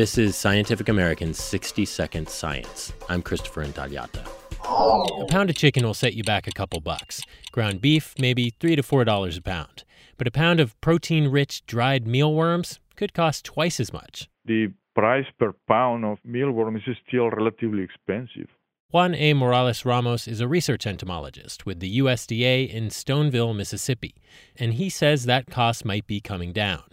This is Scientific American's 60 Second Science. I'm Christopher Intagliata. A pound of chicken will set you back a couple bucks. Ground beef, maybe three to four dollars a pound. But a pound of protein rich dried mealworms could cost twice as much. The price per pound of mealworms is still relatively expensive. Juan A. Morales Ramos is a research entomologist with the USDA in Stoneville, Mississippi, and he says that cost might be coming down.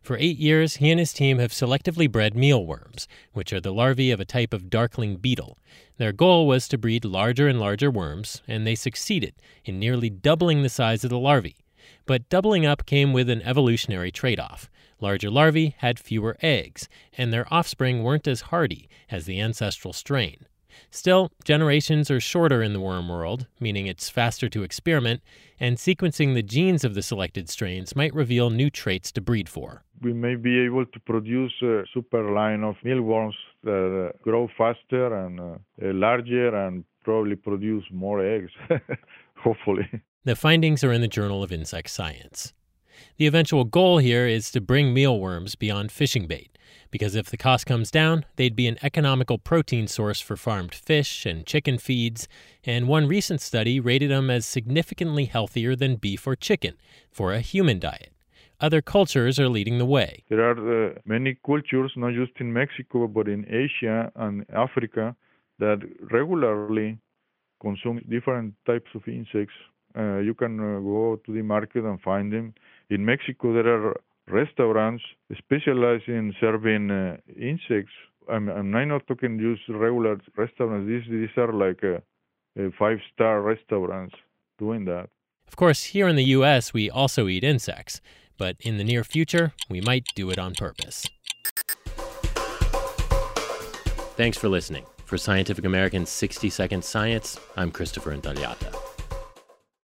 For eight years, he and his team have selectively bred mealworms, which are the larvae of a type of darkling beetle. Their goal was to breed larger and larger worms, and they succeeded in nearly doubling the size of the larvae. But doubling up came with an evolutionary trade off. Larger larvae had fewer eggs, and their offspring weren't as hardy as the ancestral strain. Still, generations are shorter in the worm world, meaning it's faster to experiment, and sequencing the genes of the selected strains might reveal new traits to breed for. We may be able to produce a super line of mealworms that uh, grow faster and uh, larger and probably produce more eggs, hopefully. The findings are in the Journal of Insect Science. The eventual goal here is to bring mealworms beyond fishing bait because if the cost comes down, they'd be an economical protein source for farmed fish and chicken feeds, and one recent study rated them as significantly healthier than beef or chicken for a human diet. Other cultures are leading the way. There are uh, many cultures, not just in Mexico, but in Asia and Africa, that regularly consume different types of insects. Uh, you can uh, go to the market and find them. In Mexico, there are restaurants specialize in serving uh, insects. I'm, I'm not talking just regular restaurants. These these are like uh, uh, five star restaurants doing that. Of course, here in the U.S., we also eat insects, but in the near future, we might do it on purpose. Thanks for listening. For Scientific American's 60 Second Science, I'm Christopher Intagliata.